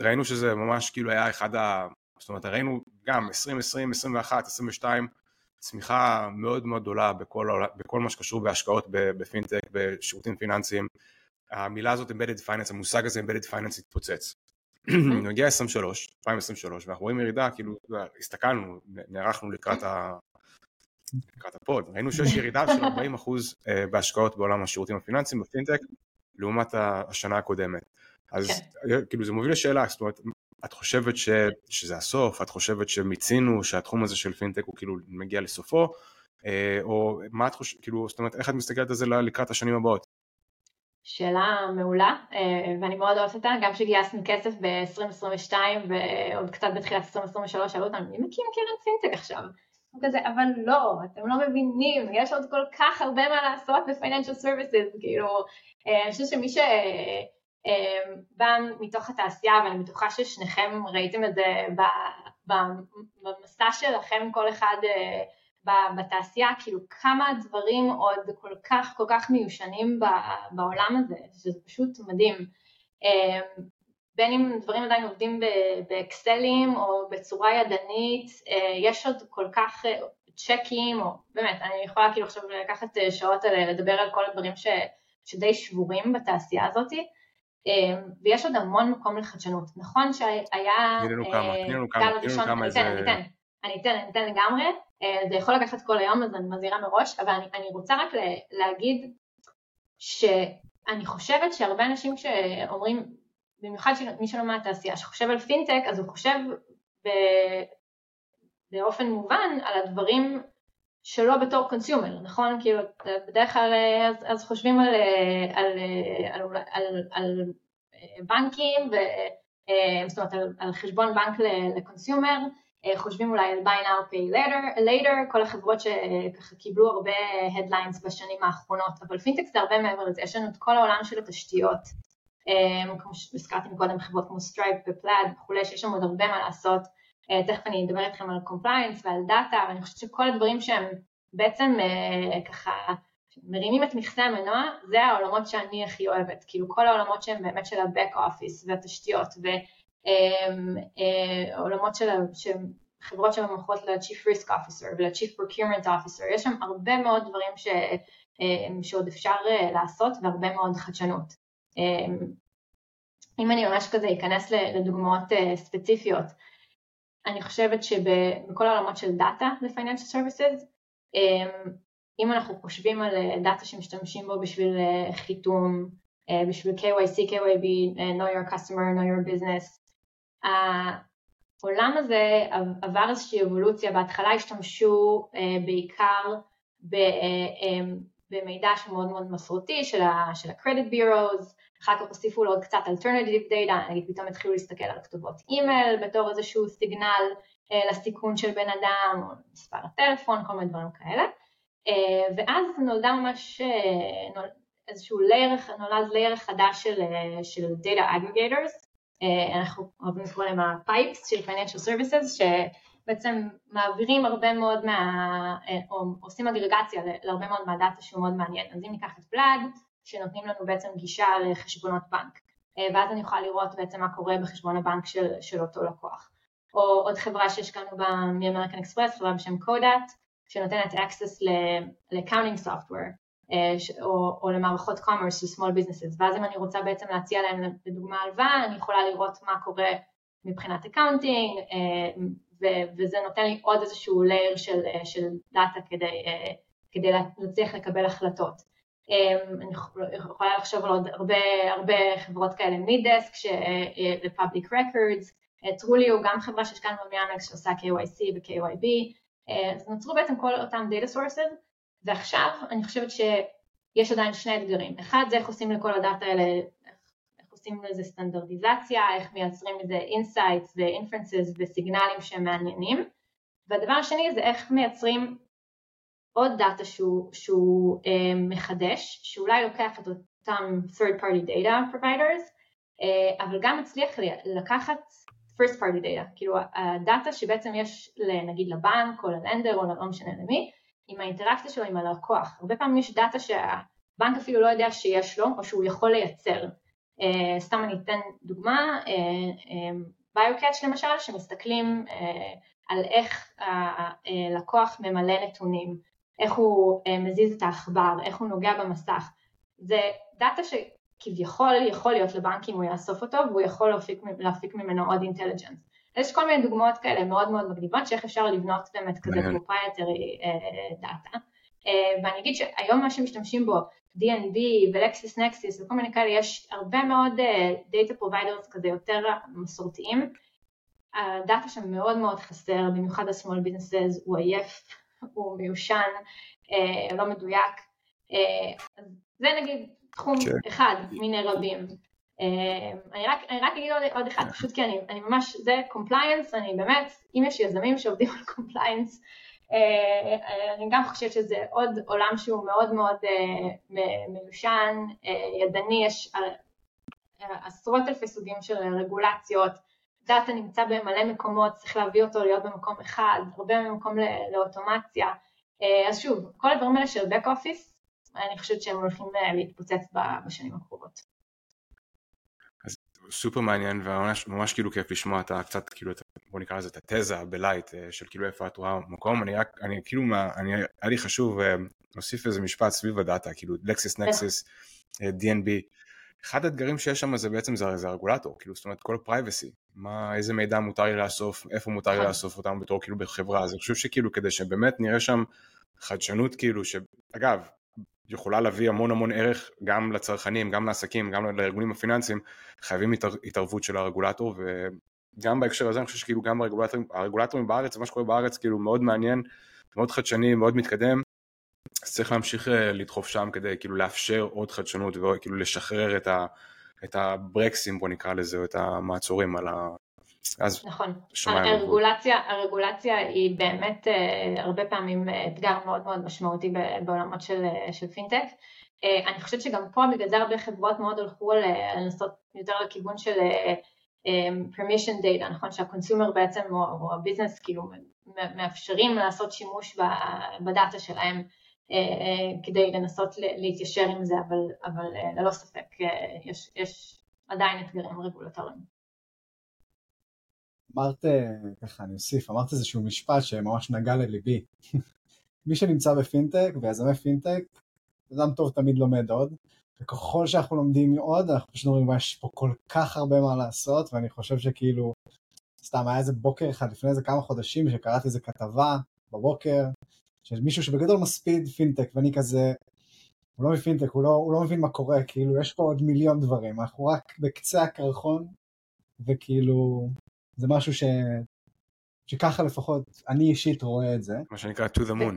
ראינו שזה ממש כאילו היה אחד ה... זאת אומרת ראינו גם 2020, 21, 22 צמיחה מאוד מאוד גדולה בכל, בכל מה שקשור בהשקעות בפינטק, בשירותים פיננסיים. המילה הזאת Embedded Finance, המושג הזה Embedded Finance התפוצץ. נגיע 23, 2023, ואנחנו רואים ירידה, כאילו, הסתכלנו, נערכנו לקראת, ה... לקראת הפוד, ראינו שיש ירידה של 40% אחוז אה, בהשקעות בעולם השירותים הפיננסיים, בפינטק, לעומת השנה הקודמת. אז כן. אה, כאילו זה מוביל לשאלה, זאת אומרת, את חושבת ש... שזה הסוף, את חושבת שמיצינו, שהתחום הזה של פינטק הוא כאילו מגיע לסופו, אה, או מה את חושבת, כאילו, זאת אומרת, איך את מסתכלת על זה לקראת השנים הבאות? שאלה מעולה, אה, ואני מאוד אוהבת אותה, גם כשגייסנו כסף ב-2022 ועוד קצת בתחילת 2023 שאלו אותנו, מי מקים קרן פינטק עכשיו? כזה, אבל לא, אתם לא מבינים, יש עוד כל כך הרבה מה לעשות ב-financial services, כאילו, אה, אני חושבת שמי שבא אה, מתוך התעשייה, ואני בטוחה ששניכם ראיתם את זה במסע שלכם, כל אחד בתעשייה, כאילו כמה דברים עוד כל כך כל כך מיושנים בעולם הזה, שזה פשוט מדהים. אמ, בין אם דברים עדיין עובדים באקסלים או בצורה ידנית, אה, יש עוד כל כך אה, צ'קים, או באמת, אני יכולה כאילו עכשיו לקחת אה, שעות לדבר על כל הדברים ש, שדי שבורים בתעשייה הזאת, אמ, ויש עוד המון מקום לחדשנות. נכון שהיה... תני לנו כמה, תני לנו כמה, תני לנו כמה איזה... אני אתן, אני אתן, אני אתן לגמרי. אה, זה יכול לקחת כל היום אז אני מזהירה מראש, אבל אני, אני רוצה רק להגיד שאני חושבת שהרבה אנשים שאומרים, במיוחד מי שלא מהתעשייה, שחושב על פינטק אז הוא חושב ב, באופן מובן על הדברים שלא בתור consumer, נכון? כאילו בדרך כלל אז, אז חושבים על, על, על, על, על, על בנקים זאת אומרת על, על חשבון בנק ל-consumer, חושבים אולי על buy now pay later, later כל החברות שככה קיבלו הרבה headlines בשנים האחרונות, אבל פינטק זה הרבה מעבר לזה, יש לנו את כל העולם של התשתיות, כמו שהזכרתי קודם חברות כמו Stripe ו-Plaid וכולי, שיש שם עוד הרבה מה לעשות, תכף אני אדבר איתכם על compliance ועל דאטה, ואני חושבת שכל הדברים שהם בעצם ככה מרימים את מכסה המנוע, זה העולמות שאני הכי אוהבת, כאילו כל העולמות שהם באמת של ה-back office והתשתיות ועולמות של, חברות שמוכרות ל-chief risk officer ול-chief procurement officer, יש שם הרבה מאוד דברים ש, שעוד אפשר לעשות והרבה מאוד חדשנות. אם אני ממש כזה אכנס לדוגמאות ספציפיות, אני חושבת שבכל העולמות של דאטה ל-financial services, אם אנחנו חושבים על אה, דאטה שמשתמשים בו בשביל אה, חיתום, אה, בשביל KYC, KYB, know your customer, know your business, העולם הזה עבר איזושהי אבולוציה, בהתחלה השתמשו בעיקר במידע שמאוד מאוד מסורתי של ה-credit bureaus, אחר כך הוסיפו לו עוד קצת alternative data, נגיד פתאום התחילו להסתכל על כתובות אימייל בתור איזשהו סיגנל לסיכון של בן אדם, או מספר הטלפון, כל מיני דברים כאלה. אה, ואז נולדה ממש אה, איזשהו layer, נולד layer חדש של, אה, של Data Aggregators, אנחנו אוהבים לקרוא להם ה-Pipes של Financial Services, שבעצם מעבירים הרבה מאוד מה... או עושים אגרגציה להרבה מאוד מהדאטה שהוא מאוד מעניין. אז אם ניקח את Plaid, שנותנים לנו בעצם גישה לחשבונות בנק, ואז אני יכולה לראות בעצם מה קורה בחשבון הבנק של, של אותו לקוח. או עוד חברה שהשקענו בה מ-American Express, חברה בשם קודאט, שנותנת access ל-accounting software אה, או, או למערכות commerce של small businesses ואז אם אני רוצה בעצם להציע להם לדוגמה הלוואה אני יכולה לראות מה קורה מבחינת accounting אה, וזה נותן לי עוד איזשהו layer של, אה, של דאטה כדי, כדי להצליח לקבל החלטות. אני יכולה לחשוב על עוד הרבה, הרבה חברות כאלה מידסק ל-public records, טרולי הוא גם חברה שהשקענו במיאמקס שעושה KYC ו-KYB אה, אז נוצרו בעצם כל אותם data sources ועכשיו אני חושבת שיש עדיין שני אתגרים, אחד זה איך עושים לכל הדאטה האלה, איך, עושים לזה סטנדרטיזציה, איך מייצרים לזה insights ו-inferences וסיגנלים שהם מעניינים והדבר השני זה איך מייצרים עוד דאטה שהוא, שהוא אה, מחדש, שאולי לוקח את אותם third party data providers, אה, אבל גם מצליח לקחת first party data, כאילו הדאטה שבעצם יש נגיד לבנק או ללנדר או לא משנה למי, עם האינטראקציה שלו עם הלקוח. הרבה פעמים יש דאטה שהבנק אפילו לא יודע שיש לו או שהוא יכול לייצר. אה, סתם אני אתן דוגמה, BioCatch אה, אה, למשל, שמסתכלים אה, על איך הלקוח ממלא נתונים, איך הוא אה, מזיז את העכבר, איך הוא נוגע במסך. זה דאטה ש... כביכול יכול להיות לבנק אם הוא יאסוף אותו והוא יכול להפיק, להפיק ממנו עוד intelligence. יש כל מיני דוגמאות כאלה מאוד מאוד מגניבות שאיך אפשר לבנות באמת כזה proprietary data. ואני אגיד שהיום מה שמשתמשים בו D&B ו LexisNexis וכל מיני כאלה יש הרבה מאוד data providers כזה יותר מסורתיים. הדאטה שם מאוד מאוד חסר, במיוחד ה-small businesses, הוא עייף, הוא מיושן, אה, לא מדויק. אה, זה נגיד תחום כן. אחד מיני רבים. אה, אני רק, אני רק אגיד עוד, עוד אחד, פשוט כי אני, אני ממש, זה compliance, אני באמת, אם יש יזמים שעובדים על compliance, אה, אני גם חושבת שזה עוד עולם שהוא מאוד מאוד אה, מיושן, ידני, יש עשרות אלפי סוגים של רגולציות, דאטה נמצא במלא מקומות, צריך להביא אותו להיות במקום אחד, הרבה מקום לאוטומציה, אז שוב, כל הדברים האלה של back office אני חושבת שהם הולכים אה, להתפוצץ בשנים הקרובות. אז סופר מעניין וממש ממש כאילו כיף לשמוע את קצת כאילו את, בוא נקרא לזה את התזה בלייט אה, של כאילו איפה את רואה מקום. אני רק אני כאילו מה אני היה לי חשוב אה, להוסיף איזה משפט סביב הדאטה כאילו LexisNexis D&B אחד האתגרים שיש שם זה בעצם זה, זה הרגולטור כאילו זאת אומרת כל privacy מה איזה מידע מותר לי לאסוף איפה מותר לי נכון. לאסוף אותם בתור כאילו בחברה אז אני חושב שכאילו כדי שבאמת נראה שם חדשנות כאילו שאגב יכולה להביא המון המון ערך גם לצרכנים, גם לעסקים, גם לארגונים הפיננסיים, חייבים התער, התערבות של הרגולטור וגם בהקשר הזה אני חושב שכאילו גם הרגולטורים, הרגולטורים בארץ, מה שקורה בארץ כאילו מאוד מעניין, מאוד חדשני, מאוד מתקדם, אז צריך להמשיך אה, לדחוף שם כדי כאילו לאפשר עוד חדשנות וכאילו לשחרר את, ה, את הברקסים בוא נקרא לזה, או את המעצורים על ה... אז נכון, הרגולציה, הרגולציה היא באמת אה, הרבה פעמים אתגר מאוד מאוד משמעותי בעולמות של, של פינטק. אני חושבת שגם פה בגלל זה הרבה חברות מאוד הלכו לנסות יותר לכיוון של permission data, נכון? שה consumer בעצם או, או ה business כאילו מאפשרים לעשות שימוש בדאטה שלהם כדי לנסות להתיישר עם זה, אבל, אבל uh, ללא ספק יש, יש עדיין אתגרים רגולטוריים. אמרת, ככה אני אוסיף, אמרת איזשהו משפט שממש נגע לליבי. מי שנמצא בפינטק ויזמי פינטק, אדם טוב תמיד לומד עוד, וככל שאנחנו לומדים עוד, אנחנו פשוט אומרים, יש פה כל כך הרבה מה לעשות, ואני חושב שכאילו, סתם היה איזה בוקר אחד לפני איזה כמה חודשים שקראתי איזה כתבה בבוקר, של מישהו שבגדול מספיד פינטק, ואני כזה, הוא לא מפינטק, הוא לא, הוא לא מבין מה קורה, כאילו יש פה עוד מיליון דברים, אנחנו רק בקצה הקרחון, וכאילו, זה משהו ש... שככה לפחות אני אישית רואה את זה. מה שנקרא to the moon.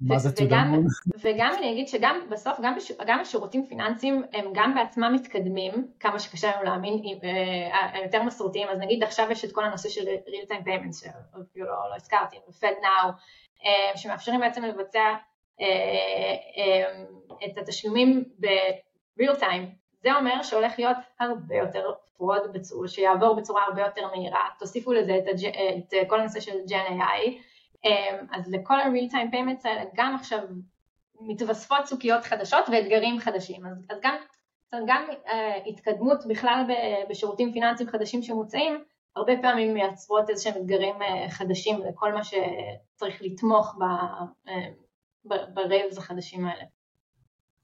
מה זה to the moon? וגם אני אגיד שגם בסוף, גם, בש, גם השירותים פיננסיים הם גם בעצמם מתקדמים, כמה שקשה לנו להאמין, אה, היותר מסורתיים, אז נגיד עכשיו יש את כל הנושא של real time payments, שאפילו לא, לא הזכרתי, ו-Fed now, אה, שמאפשרים בעצם לבצע אה, את התשלומים ב-real time. זה אומר שהולך להיות הרבה יותר fraud, בצורה, שיעבור בצורה הרבה יותר מהירה, תוסיפו לזה את, הג', את כל הנושא של Gen AI, אז לכל ה-real time payments האלה גם עכשיו מתווספות סוגיות חדשות ואתגרים חדשים, אז, אז גם, גם uh, התקדמות בכלל בשירותים פיננסיים חדשים שמוצעים, הרבה פעמים מייצרות איזה שהם אתגרים uh, חדשים לכל מה שצריך לתמוך ב-rails החדשים האלה.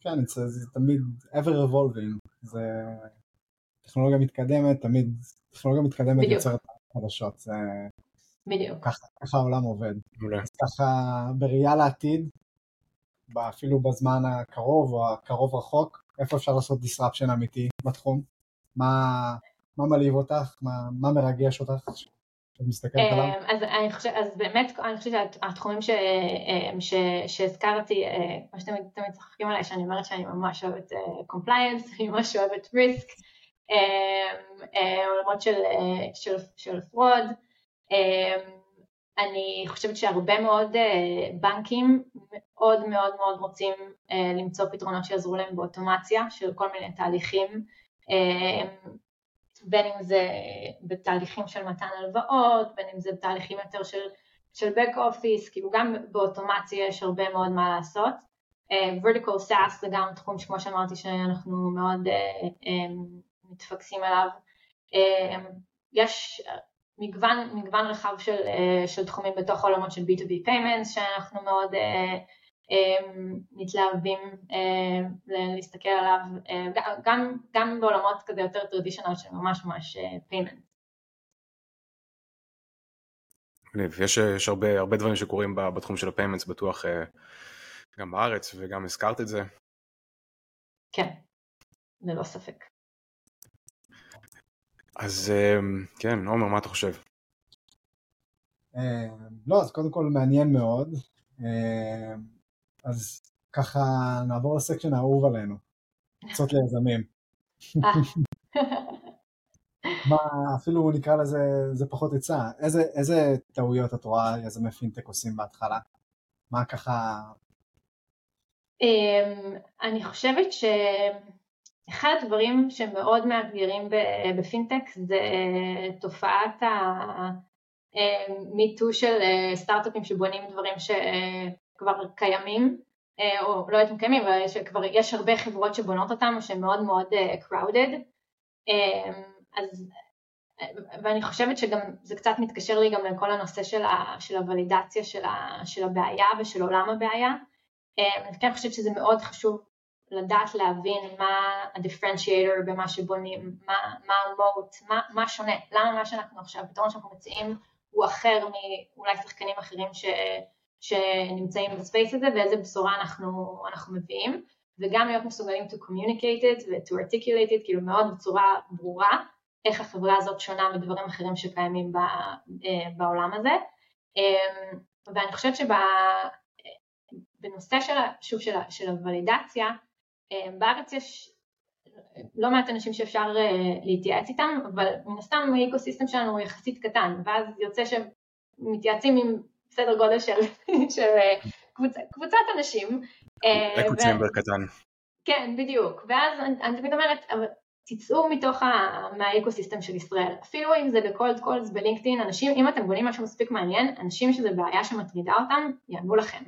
כן, זה, זה תמיד ever evolving, זה טכנולוגיה מתקדמת, תמיד טכנולוגיה מתקדמת בדיוק. יוצרת חדשות, זה... בדיוק. ככה, ככה העולם עובד. אז ככה בראייה לעתיד, אפילו בזמן הקרוב או הקרוב רחוק, איפה אפשר לעשות disruption אמיתי בתחום? מה, מה מלהיב אותך? מה, מה מרגש אותך? שאת מסתכלת עליו? אמ, אז אני חושבת, אז באמת, אני חושבת שהתחומים ש, אמ, ש, שהזכרתי, אה, כמו שאתם תמיד צוחקים עליי, שאני אומרת שאני ממש אוהבת compliance, אה, אני ממש אוהבת risk, אמ, אה, עולמות של, של, של fraud, אני חושבת שהרבה מאוד בנקים מאוד מאוד מאוד רוצים למצוא פתרונות שיעזרו להם באוטומציה של כל מיני תהליכים בין אם זה בתהליכים של מתן הלוואות, בין אם זה בתהליכים יותר של, של back office, כאילו גם באוטומציה יש הרבה מאוד מה לעשות. אה, vertical SaaS זה גם תחום שכמו שאמרתי שאנחנו מאוד אה, אמ, מתפקסים עליו. אה, יש מגוון, מגוון רחב של, אה, של תחומים בתוך העולמות של B2B payments שאנחנו מאוד מתלהבים אה, להסתכל עליו, אה, גם, גם בעולמות כזה יותר traditional של ממש ממש payment. אה, יש, יש הרבה, הרבה דברים שקורים בתחום של ה payments בטוח גם בארץ וגם הזכרת את זה. כן, ללא ספק. אז כן, עומר, מה אתה חושב? לא, אז קודם כל מעניין מאוד. אז ככה נעבור לסקשן האהוב עלינו, קצות ליזמים. אה. מה, אפילו נקרא לזה, זה פחות עצה, איזה, איזה טעויות את רואה יזמי פינטק עושים בהתחלה? מה ככה... אמ, אני חושבת שאחד הדברים שמאוד מאתגרים בפינטק זה תופעת המיטו אמ, של אה, סטארט-אפים שבונים דברים ש... כבר קיימים, אה, או לא יודעת קיימים, אבל שכבר יש הרבה חברות שבונות אותם או שהן מאוד מאוד אה, crowded, אה, אז, ואני חושבת שגם זה קצת מתקשר לי גם לכל הנושא של, ה, של הוולידציה של, ה, של הבעיה ושל עולם הבעיה, אני כן חושבת שזה מאוד חשוב לדעת להבין מה ה-differentiator במה שבונים, מה, מה ה-moat, מה, מה שונה, למה מה שאנחנו עכשיו, פתרון שאנחנו מציעים הוא אחר מאולי שחקנים אחרים ש... שנמצאים בספייס הזה ואיזה בשורה אנחנו, אנחנו מביאים וגם להיות מסוגלים to communicate it ו-to articulate it, כאילו מאוד בצורה ברורה איך החברה הזאת שונה מדברים אחרים שקיימים אה, בעולם הזה. אמ, ואני חושבת שבנושא של, שוב של, של הוולידציה אמ, בארץ יש לא מעט אנשים שאפשר להתייעץ איתם, אבל מן הסתם האקוסיסטם שלנו הוא יחסית קטן, ואז יוצא שמתייעצים עם סדר גודל של, של קבוצ, קבוצת אנשים. אקו צ'מבר קטן. כן, בדיוק, ואז אני, אני תמיד אומרת, תצאו מתוך ה... מה ecosystem של ישראל, אפילו אם זה ב cold calls, ב LinkedIn, אנשים, אם אתם בונים משהו מספיק מעניין, אנשים שזה בעיה שמטרידה אותם, יענו לכם.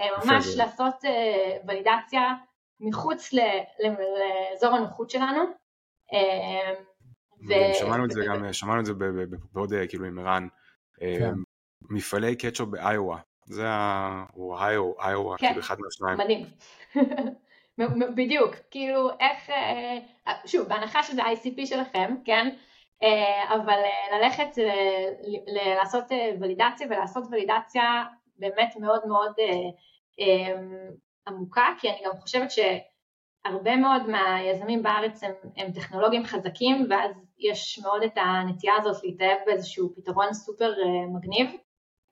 אה, ממש לעשות אה, ולידציה מחוץ ל... לאזור הנוחות שלנו. אה, ו... שמענו את זה גם, שמענו את זה בעוד כאילו עם ערן, כן. מפעלי קטשופ באיואה, זה ה... או איואה, כן. כאילו אחד מהשניים. מדהים. בדיוק, כאילו איך, אה, שוב, בהנחה שזה ICP שלכם, כן, אה, אבל אה, ללכת לעשות ולידציה ולעשות ולידציה באמת מאוד מאוד עמוקה, כי אני גם חושבת שהרבה מאוד מהיזמים בארץ הם, הם טכנולוגים חזקים ואז יש מאוד את הנטייה הזאת להתאהב באיזשהו פתרון סופר מגניב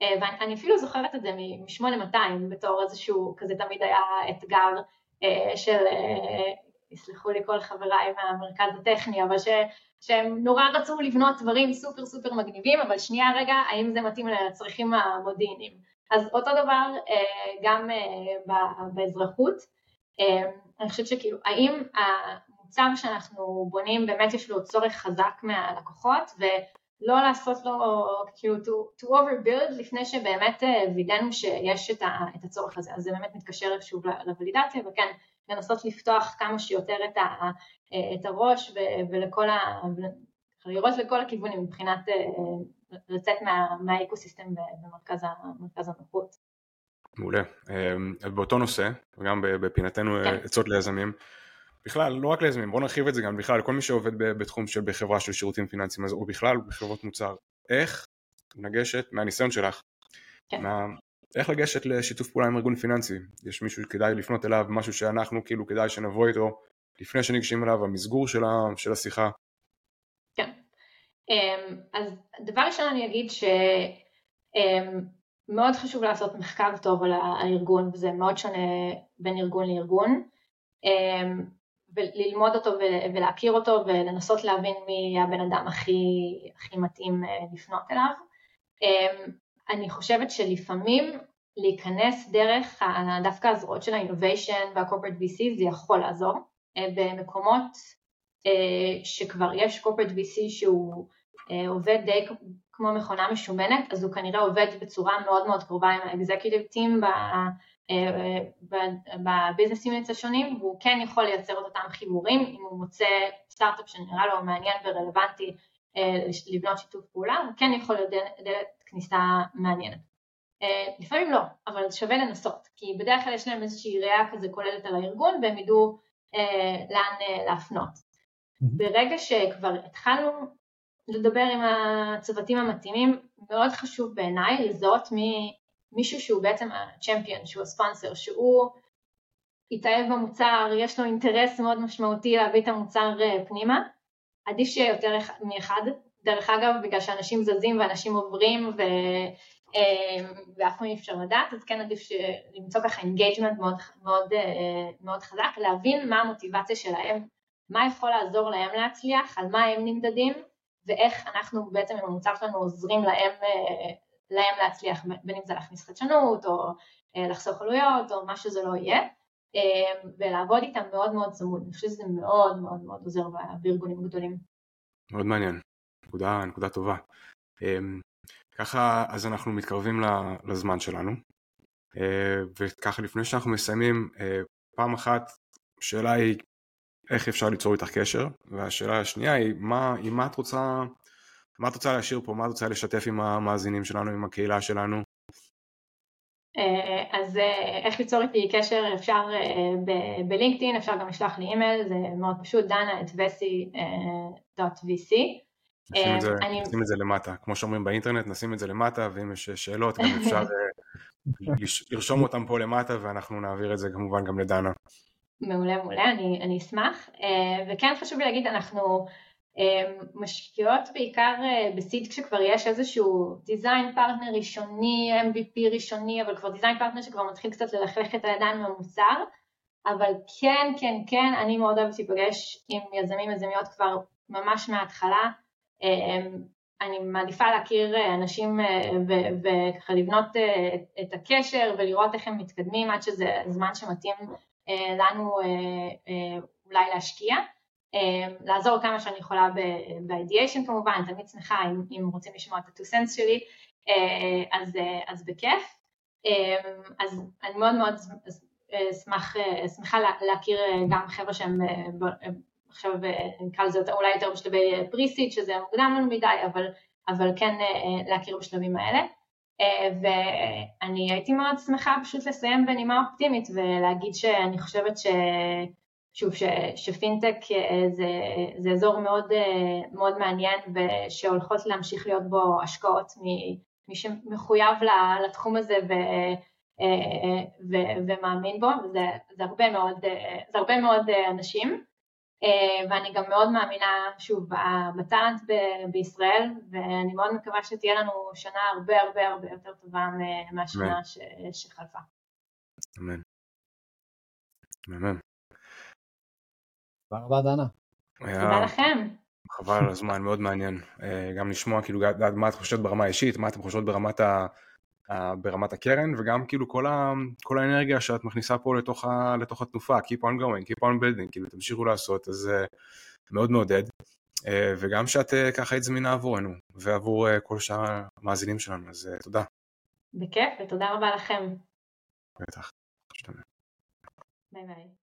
ואני אפילו זוכרת את זה מ-8200 בתור איזשהו, כזה תמיד היה אתגר אה, של, אה, יסלחו לי כל חבריי מהמרכז הטכני, אבל ש, שהם נורא רצו לבנות דברים סופר סופר מגניבים, אבל שנייה רגע, האם זה מתאים לצרכים המודיעיניים. אז אותו דבר אה, גם באזרחות, אני חושבת שכאילו, האם המוצר שאנחנו בונים באמת יש לו צורך חזק מהלקוחות, ולא לעשות לו כאילו to, to overbuild לפני שבאמת וידאנו שיש את, הצורך הזה, אז זה באמת מתקשר שוב לוולידציה וכן לנסות לפתוח כמה שיותר את, ה, את הראש ולכל ה... לראות לכל הכיוונים מבחינת לצאת מה, מהאקוסיסטם במרכז הנוחות. מעולה. באותו נושא, וגם בפינתנו כן. עצות ליזמים, בכלל, לא רק ליזמים, בואו נרחיב את זה גם בכלל, כל מי שעובד בתחום של בחברה של שירותים פיננסיים, או בכלל בחברות מוצר, איך לגשת, מהניסיון שלך, כן. מה, איך לגשת לשיתוף פעולה עם ארגון פיננסי? יש מישהו שכדאי לפנות אליו, משהו שאנחנו כאילו כדאי שנבוא איתו לפני שניגשים אליו, המסגור של, ה, של השיחה? כן. אמ, אז דבר ראשון אני אגיד שמאוד אמ, חשוב לעשות מחקר טוב על הארגון, וזה מאוד שונה בין ארגון לארגון. וללמוד אותו ולהכיר אותו ולנסות להבין מי הבן אדם הכי, הכי מתאים אה, לפנות אליו. אמ, אני חושבת שלפעמים להיכנס דרך דווקא הזרועות של ה-innovation וה-corporate VC זה יכול לעזור. אה, במקומות אה, שכבר יש corporate VC שהוא עובד די כמו מכונה משומנת, אז הוא כנראה עובד בצורה מאוד מאוד קרובה עם ה-executive team בביזנס יוניטס השונים והוא כן יכול לייצר את אותם חיבורים אם הוא מוצא סטארט-אפ שנראה לו מעניין ורלוונטי אה, לבנות שיתוף פעולה הוא כן יכול להיות דלת כניסה מעניינת. אה, לפעמים לא, אבל שווה לנסות כי בדרך כלל יש להם איזושהי ראייה כזה כוללת על הארגון והם ידעו אה, לאן להפנות. ברגע שכבר התחלנו לדבר עם הצוותים המתאימים מאוד חשוב בעיניי לזהות מי מישהו שהוא בעצם ה champion, שהוא הספונסר, שהוא התאהב במוצר, יש לו אינטרס מאוד משמעותי להביא את המוצר אה, פנימה, עדיף שיהיה יותר מאחד, דרך אגב בגלל שאנשים זזים ואנשים עוברים ו... אה, ואף פעם אי אפשר לדעת, אז כן עדיף למצוא ככה engagement מאוד, מאוד, אה, מאוד חזק, להבין מה המוטיבציה שלהם, מה יכול לעזור להם להצליח, על מה הם נמדדים ואיך אנחנו בעצם עם המוצר שלנו עוזרים להם להם להצליח, בין אם זה להכניס חדשנות או אה, לחסוך עלויות או מה שזה לא יהיה, אה, ולעבוד איתם מאוד מאוד צמוד, אני חושבת שזה מאוד מאוד מאוד עוזר בארגונים גדולים. מאוד מעניין, נקודה, נקודה טובה. אה, ככה אז אנחנו מתקרבים לזמן שלנו, וככה לפני שאנחנו מסיימים, פעם אחת השאלה היא איך אפשר ליצור איתך קשר, והשאלה השנייה היא מה, עם מה את רוצה מה את רוצה להשאיר פה? מה את רוצה לשתף עם המאזינים שלנו, עם הקהילה שלנו? אה, אז אה, איך ליצור איתי קשר אפשר אה, בלינקדאין, אפשר גם לשלוח לי אימייל, זה מאוד פשוט, דנה את vesi.vc. נשים את, זה, אני... נשים את זה למטה, כמו שאומרים באינטרנט, נשים את זה למטה, ואם יש שאלות גם אפשר לרשום אותם פה למטה, ואנחנו נעביר את זה כמובן גם לדנה. מעולה, מעולה, אני, אני אשמח. וכן חשוב לי להגיד, אנחנו משקיעות בעיקר אה, ב seed כשכבר יש איזשהו design partner ראשוני, MVP ראשוני, אבל כבר design partner שכבר מתחיל קצת ללכלך את הידיים עם המוצר, אבל כן, כן, כן, אני מאוד אוהבת להיפגש עם יזמים יזמיות כבר ממש מההתחלה. אני מעדיפה להכיר אנשים וככה לבנות את הקשר ולראות איך הם מתקדמים עד שזה זמן שמתאים לנו אולי להשקיע. לעזור כמה שאני יכולה ב-ideation כמובן, תמיד שמחה אם, אם רוצים לשמוע את ה-2 cents שלי, אז, אז בכיף. אז אני מאוד מאוד אשמח, שמחה להכיר גם חבר'ה שהם עכשיו נקרא לזה אולי יותר בשלבי פריסיד, שזה מוקדם לנו מדי, אבל, אבל כן להכיר בשלבים האלה. ואני הייתי מאוד שמחה פשוט לסיים בנימה אופטימית ולהגיד שאני חושבת ש... שוב, ש, שפינטק זה, זה אזור מאוד, מאוד מעניין ושהולכות להמשיך להיות בו השקעות ממי שמחויב לתחום הזה ו, ו, ומאמין בו, וזה זה הרבה, מאוד, זה הרבה מאוד אנשים. ואני גם מאוד מאמינה, שוב, בטאלנט בישראל, ואני מאוד מקווה שתהיה לנו שנה הרבה הרבה הרבה יותר טובה מהשנה ש, שחלפה. אמן. אמן. תודה רבה דנה. תודה לכם. חבל על הזמן, מאוד מעניין. גם לשמוע כאילו מה את חושבת ברמה האישית, מה אתם חושבות ברמת, ה, ברמת הקרן, וגם כאילו כל, ה, כל האנרגיה שאת מכניסה פה לתוך, ה, לתוך התנופה, Keep on going, Keep on building, כאילו תמשיכו לעשות, אז מאוד מעודד. וגם שאת ככה היית זמינה עבורנו, ועבור כל שאר המאזינים שלנו, אז תודה. בכיף, ותודה רבה לכם. בטח. ביי ביי.